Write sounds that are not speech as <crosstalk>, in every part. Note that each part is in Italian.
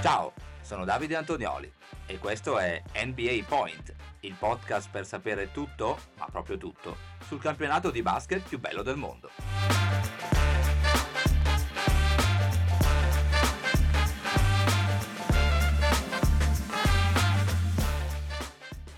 Ciao, sono Davide Antonioli e questo è NBA Point, il podcast per sapere tutto, ma proprio tutto, sul campionato di basket più bello del mondo.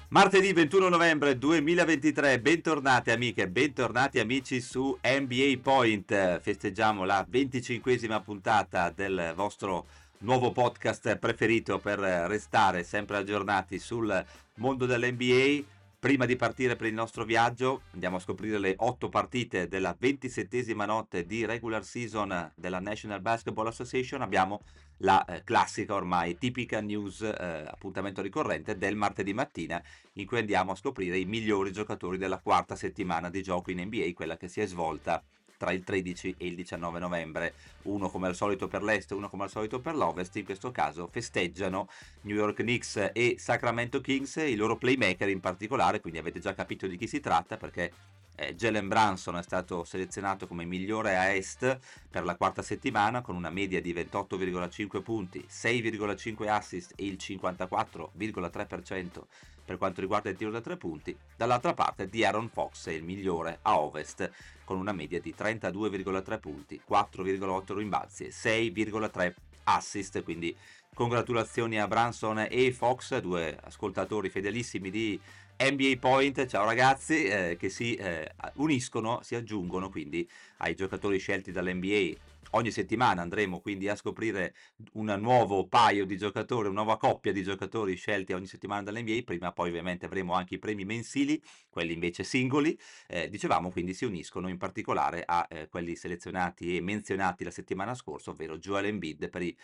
Martedì 21 novembre 2023, bentornati amiche, bentornati amici su NBA Point. Festeggiamo la 25esima puntata del vostro nuovo podcast preferito per restare sempre aggiornati sul mondo dell'NBA. Prima di partire per il nostro viaggio, andiamo a scoprire le otto partite della 27esima notte di regular season della National Basketball Association. Abbiamo la eh, classica ormai tipica news, eh, appuntamento ricorrente del martedì mattina, in cui andiamo a scoprire i migliori giocatori della quarta settimana di gioco in NBA, quella che si è svolta tra il 13 e il 19 novembre, uno come al solito per l'est, uno come al solito per l'ovest, in questo caso festeggiano New York Knicks e Sacramento Kings, i loro playmaker in particolare, quindi avete già capito di chi si tratta perché eh, Jalen Branson è stato selezionato come migliore a est per la quarta settimana con una media di 28,5 punti, 6,5 assist e il 54,3% per quanto riguarda il tiro da tre punti. Dall'altra parte di Aaron Fox è il migliore a ovest con una media di 32,3 punti, 4,8 rimbalzi e 6,3 assist, quindi congratulazioni a Branson e Fox, due ascoltatori fedelissimi di NBA Point, ciao ragazzi, eh, che si eh, uniscono, si aggiungono quindi ai giocatori scelti dall'NBA. Ogni settimana andremo quindi a scoprire un nuovo paio di giocatori, una nuova coppia di giocatori scelti ogni settimana dall'NBA. Prima poi ovviamente avremo anche i premi mensili, quelli invece singoli. Eh, dicevamo quindi si uniscono in particolare a eh, quelli selezionati e menzionati la settimana scorsa, ovvero Joel Embiid per i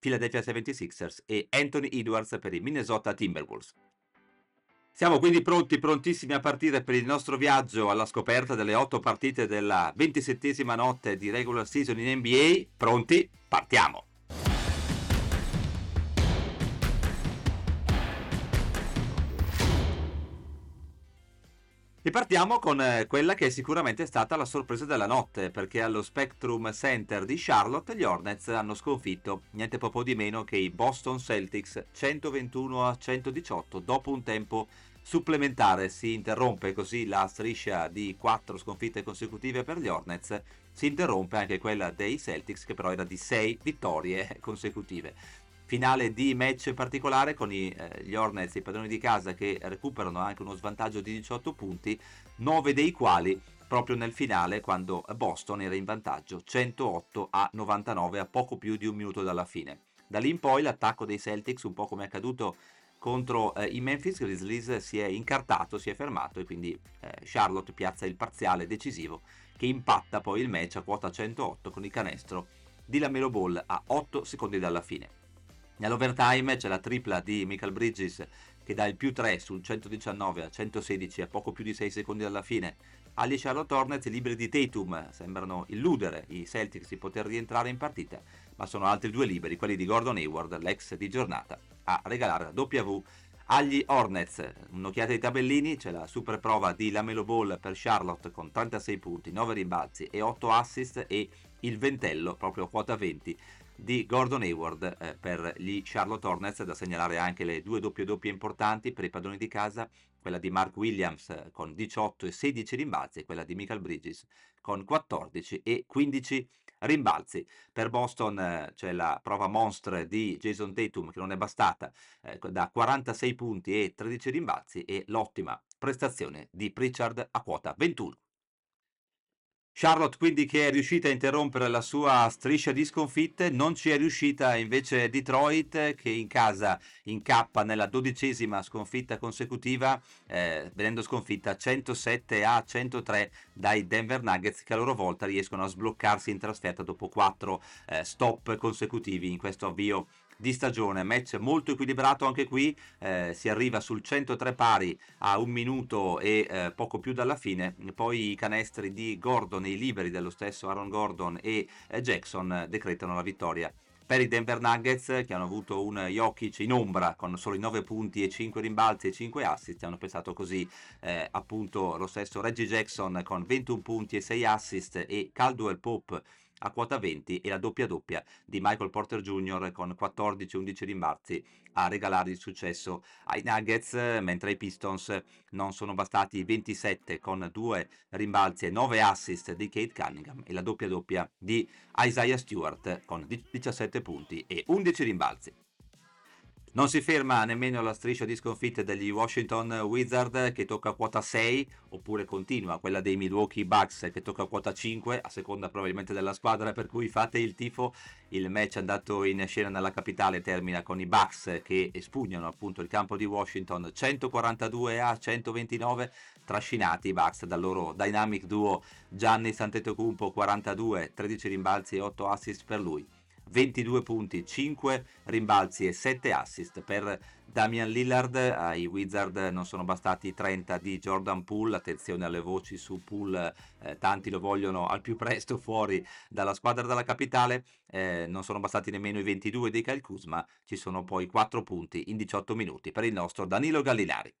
Philadelphia 76ers e Anthony Edwards per i Minnesota Timberwolves. Siamo quindi pronti, prontissimi a partire per il nostro viaggio alla scoperta delle otto partite della ventisettesima notte di regular season in NBA. Pronti? Partiamo! E partiamo con eh, quella che è sicuramente stata la sorpresa della notte, perché allo Spectrum Center di Charlotte gli Hornets hanno sconfitto niente poco di meno che i Boston Celtics 121 a 118 dopo un tempo supplementare. Si interrompe così la striscia di quattro sconfitte consecutive per gli Hornets, si interrompe anche quella dei Celtics che però era di 6 vittorie <laughs> consecutive finale di match particolare con i, eh, gli Hornets, i padroni di casa che recuperano anche uno svantaggio di 18 punti, 9 dei quali proprio nel finale quando Boston era in vantaggio 108 a 99 a poco più di un minuto dalla fine. Da lì in poi l'attacco dei Celtics, un po' come è accaduto contro eh, i Memphis Grizzlies, si è incartato, si è fermato e quindi eh, Charlotte piazza il parziale decisivo che impatta poi il match a quota 108 con il canestro di Lamelo Ball a 8 secondi dalla fine. Nell'overtime c'è la tripla di Michael Bridges che dà il più 3 sul 119 a 116 a poco più di 6 secondi dalla fine. Agli Charlotte Hornets liberi di Tatum sembrano illudere i Celtics di poter rientrare in partita ma sono altri due liberi quelli di Gordon Hayward l'ex di giornata a regalare la W agli Hornets. Un'occhiata ai tabellini c'è la super prova di Lamelo Ball per Charlotte con 36 punti 9 rimbalzi e 8 assist e il ventello proprio quota 20 di Gordon Hayward eh, per gli Charlotte Hornets, da segnalare anche le due doppie doppie importanti per i padroni di casa, quella di Mark Williams eh, con 18 e 16 rimbalzi e quella di Michael Bridges con 14 e 15 rimbalzi. Per Boston eh, c'è la prova monstre di Jason Tatum che non è bastata da 46 punti e 13 rimbalzi e l'ottima prestazione di Pritchard a quota 21. Charlotte quindi che è riuscita a interrompere la sua striscia di sconfitte, non ci è riuscita invece Detroit che in casa incappa nella dodicesima sconfitta consecutiva, eh, venendo sconfitta 107 a 103 dai Denver Nuggets che a loro volta riescono a sbloccarsi in trasferta dopo quattro eh, stop consecutivi in questo avvio di stagione. Match molto equilibrato anche qui, eh, si arriva sul 103 pari a un minuto e eh, poco più dalla fine. Poi i canestri di Gordon e i liberi dello stesso Aaron Gordon e eh, Jackson decretano la vittoria per i Denver Nuggets che hanno avuto un Jokic in ombra con solo 9 punti e 5 rimbalzi e 5 assist hanno pensato così eh, appunto lo stesso Reggie Jackson con 21 punti e 6 assist e Caldwell Pope a quota 20 e la doppia doppia di Michael Porter Jr. con 14-11 rimbalzi a regalare il successo ai Nuggets, mentre i Pistons non sono bastati 27 con due rimbalzi e 9 assist di Kate Cunningham e la doppia doppia di Isaiah Stewart con 17 punti e 11 rimbalzi. Non si ferma nemmeno la striscia di sconfitte degli Washington Wizard che tocca quota 6, oppure continua quella dei Milwaukee Bucks che tocca quota 5, a seconda probabilmente della squadra per cui fate il tifo. Il match andato in scena nella capitale termina con i Bucks che espugnano appunto il campo di Washington 142 a 129, trascinati i Bucks dal loro dynamic duo Gianni Santetocumpo 42, 13 rimbalzi e 8 assist per lui. 22 punti, 5 rimbalzi e 7 assist per Damian Lillard. Ai Wizard non sono bastati 30 di Jordan Poole. Attenzione alle voci su Poole, eh, tanti lo vogliono al più presto fuori dalla squadra della capitale. Eh, non sono bastati nemmeno i 22 di Kyle Kuzma. Ci sono poi 4 punti in 18 minuti per il nostro Danilo Gallinari.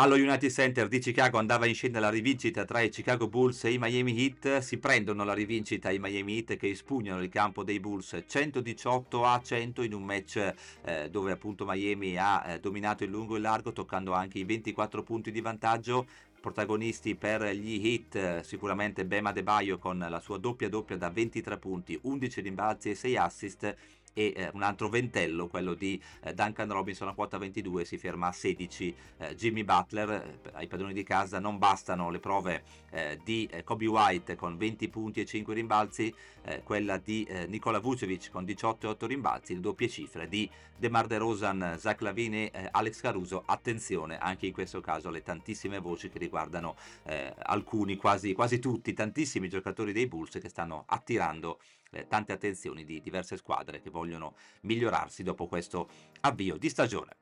Allo United Center di Chicago andava in scena la rivincita tra i Chicago Bulls e i Miami Heat. Si prendono la rivincita i Miami Heat che espugnano il campo dei Bulls 118 a 100 in un match eh, dove appunto Miami ha eh, dominato il lungo e il largo toccando anche i 24 punti di vantaggio protagonisti per gli hit sicuramente Bema De Baio con la sua doppia doppia da 23 punti 11 rimbalzi e 6 assist e eh, un altro ventello, quello di eh, Duncan Robinson a quota 22, si ferma a 16. Eh, Jimmy Butler, eh, ai padroni di casa non bastano le prove eh, di eh, Kobe White con 20 punti e 5 rimbalzi, quella di Nikola Vucevic con 18 e 8 rimbalzi, le doppie cifre di DeMar DeRozan, Zach Lavine e Alex Caruso. Attenzione anche in questo caso alle tantissime voci che riguardano alcuni, quasi, quasi tutti, tantissimi giocatori dei Bulls che stanno attirando eh, tante attenzioni di diverse squadre che vogliono migliorarsi dopo questo avvio di stagione.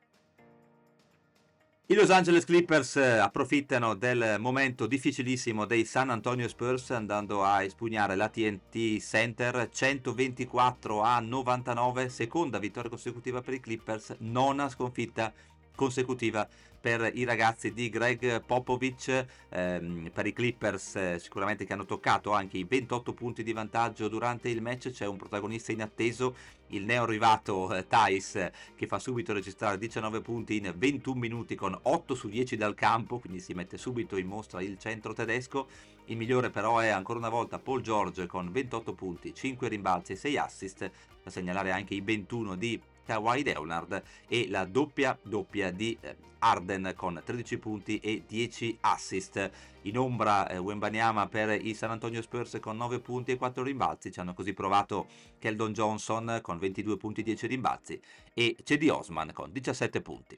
I Los Angeles Clippers eh, approfittano del momento difficilissimo dei San Antonio Spurs andando a espugnare la TNT Center 124 a 99, seconda vittoria consecutiva per i Clippers, nona sconfitta consecutiva per i ragazzi di Greg Popovich, ehm, per i Clippers eh, sicuramente che hanno toccato anche i 28 punti di vantaggio durante il match, c'è un protagonista inatteso, il neo arrivato eh, Thais che fa subito registrare 19 punti in 21 minuti con 8 su 10 dal campo, quindi si mette subito in mostra il centro tedesco. Il migliore però è ancora una volta Paul George con 28 punti, 5 rimbalzi e 6 assist, da segnalare anche i 21 di Kawhi Leonard e la doppia doppia di eh, Arden con 13 punti e 10 assist. In ombra eh, Wembanyama per i San Antonio Spurs con 9 punti e 4 rimbalzi, ci hanno così provato Keldon Johnson con 22 punti e 10 rimbalzi e Cedi Osman con 17 punti.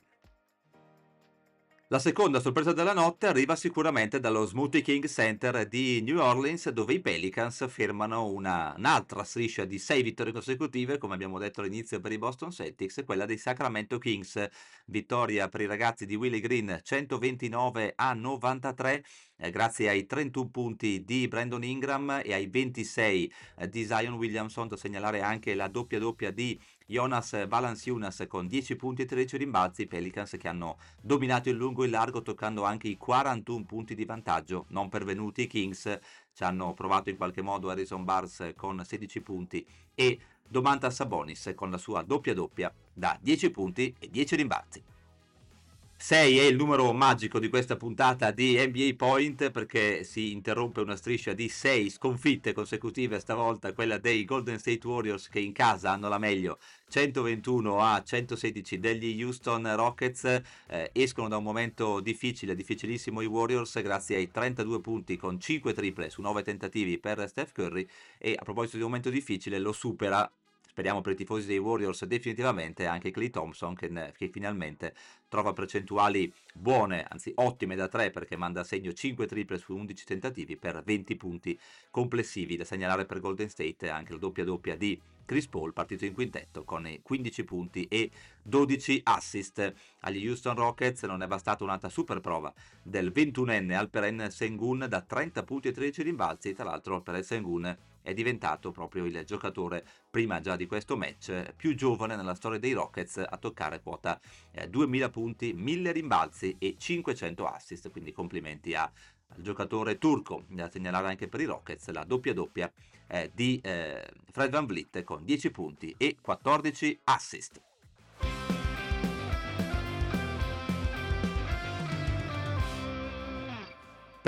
La seconda sorpresa della notte arriva sicuramente dallo Smoothie King Center di New Orleans dove i Pelicans fermano una, un'altra striscia di sei vittorie consecutive come abbiamo detto all'inizio per i Boston Celtics quella dei Sacramento Kings. Vittoria per i ragazzi di Willie Green 129 a 93 eh, grazie ai 31 punti di Brandon Ingram e ai 26 eh, di Zion Williamson da segnalare anche la doppia doppia di Jonas Valanciunas con 10 punti e 13 rimbalzi, Pelicans che hanno dominato il lungo e il largo toccando anche i 41 punti di vantaggio, non pervenuti i Kings, ci hanno provato in qualche modo Harrison Barnes con 16 punti e Domantas Sabonis con la sua doppia doppia da 10 punti e 10 rimbalzi. 6 è il numero magico di questa puntata di NBA Point perché si interrompe una striscia di 6 sconfitte consecutive, stavolta quella dei Golden State Warriors che in casa hanno la meglio 121 a 116 degli Houston Rockets, eh, escono da un momento difficile, difficilissimo i Warriors grazie ai 32 punti con 5 triple su 9 tentativi per Steph Curry e a proposito di un momento difficile lo supera speriamo per i tifosi dei Warriors definitivamente anche Clay Thompson che, che, finalmente trova percentuali buone, anzi ottime da 3 perché manda a segno 5 triple su 11 tentativi per 20 punti complessivi da segnalare per Golden State anche la doppia doppia di Chris Paul partito in quintetto con 15 punti e 12 assist. Agli Houston Rockets non è bastata un'altra super prova del 21enne Alperen Sengun da 30 punti e 13 rimbalzi tra l'altro Alperen Sengun è diventato proprio il giocatore prima già di questo match più giovane nella storia dei Rockets a toccare quota eh, 2000 punti, 1000 rimbalzi e 500 assist, quindi complimenti a al giocatore turco, da segnalare anche per i Rockets, la doppia doppia eh, di eh, Fred Van Vliet con 10 punti e 14 assist.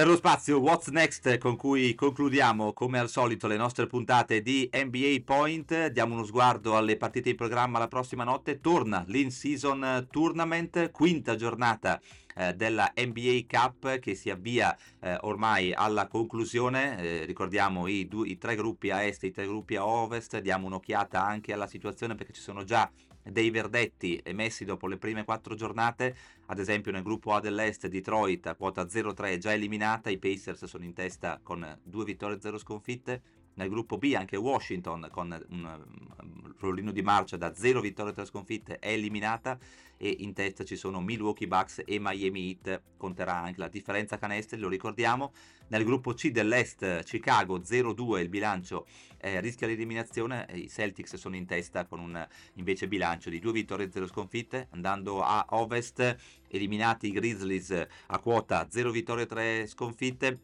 Per lo spazio What's Next con cui concludiamo come al solito le nostre puntate di NBA Point, diamo uno sguardo alle partite in programma la prossima notte, torna l'in-season tournament, quinta giornata eh, della NBA Cup che si avvia eh, ormai alla conclusione, eh, ricordiamo i, due, i tre gruppi a est e i tre gruppi a ovest, diamo un'occhiata anche alla situazione perché ci sono già dei verdetti emessi dopo le prime quattro giornate, ad esempio nel gruppo A dell'Est Detroit a quota 0-3 già eliminata, i Pacers sono in testa con due vittorie e zero sconfitte, nel gruppo B anche Washington con un rollino di marcia da 0 vittorie e 3 sconfitte è eliminata e in testa ci sono Milwaukee Bucks e Miami Heat, conterà anche la differenza canestri, lo ricordiamo. Nel gruppo C dell'Est Chicago 0-2 il bilancio eh, rischia l'eliminazione, i Celtics sono in testa con un invece bilancio di 2 vittorie e 0 sconfitte, andando a Ovest eliminati i Grizzlies a quota 0 vittorie e 3 sconfitte,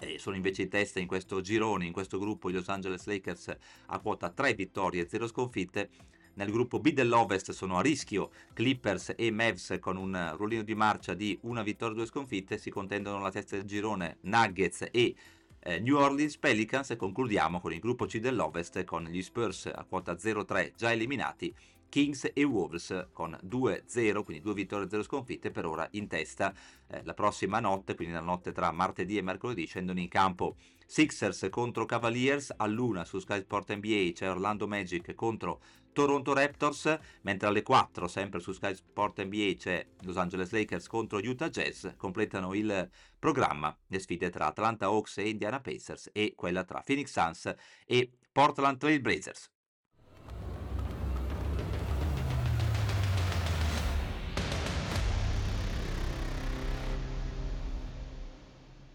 e sono invece in testa in questo girone, in questo gruppo, i Los Angeles Lakers a quota 3 vittorie e 0 sconfitte. Nel gruppo B dell'Ovest sono a rischio Clippers e Mavs con un ruolino di marcia di una vittoria e due sconfitte. Si contendono la testa del girone Nuggets e eh, New Orleans Pelicans. E concludiamo con il gruppo C dell'Ovest con gli Spurs a quota 0-3 già eliminati Kings e Wolves con 2-0, quindi due vittorie e 0 sconfitte per ora in testa. Eh, la prossima notte, quindi la notte tra martedì e mercoledì, scendono in campo Sixers contro Cavaliers, a luna su Sky Sport NBA c'è Orlando Magic contro Toronto Raptors, mentre alle 4 sempre su Sky Sport NBA c'è Los Angeles Lakers contro Utah Jazz, completano il programma le sfide tra Atlanta Hawks e Indiana Pacers e quella tra Phoenix Suns e Portland Trail Blazers.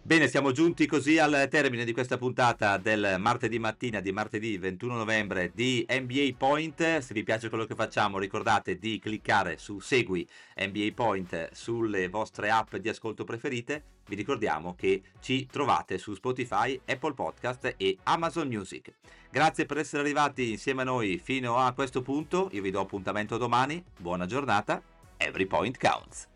Bene, siamo giunti così al termine di questa puntata del martedì mattina di martedì 21 novembre di NBA Point. Se vi piace quello che facciamo, ricordate di cliccare su Segui NBA Point sulle vostre app di ascolto preferite. Vi ricordiamo che ci trovate su Spotify, Apple Podcast e Amazon Music. Grazie per essere arrivati insieme a noi fino a questo punto. Io vi do appuntamento domani. Buona giornata. Every point counts.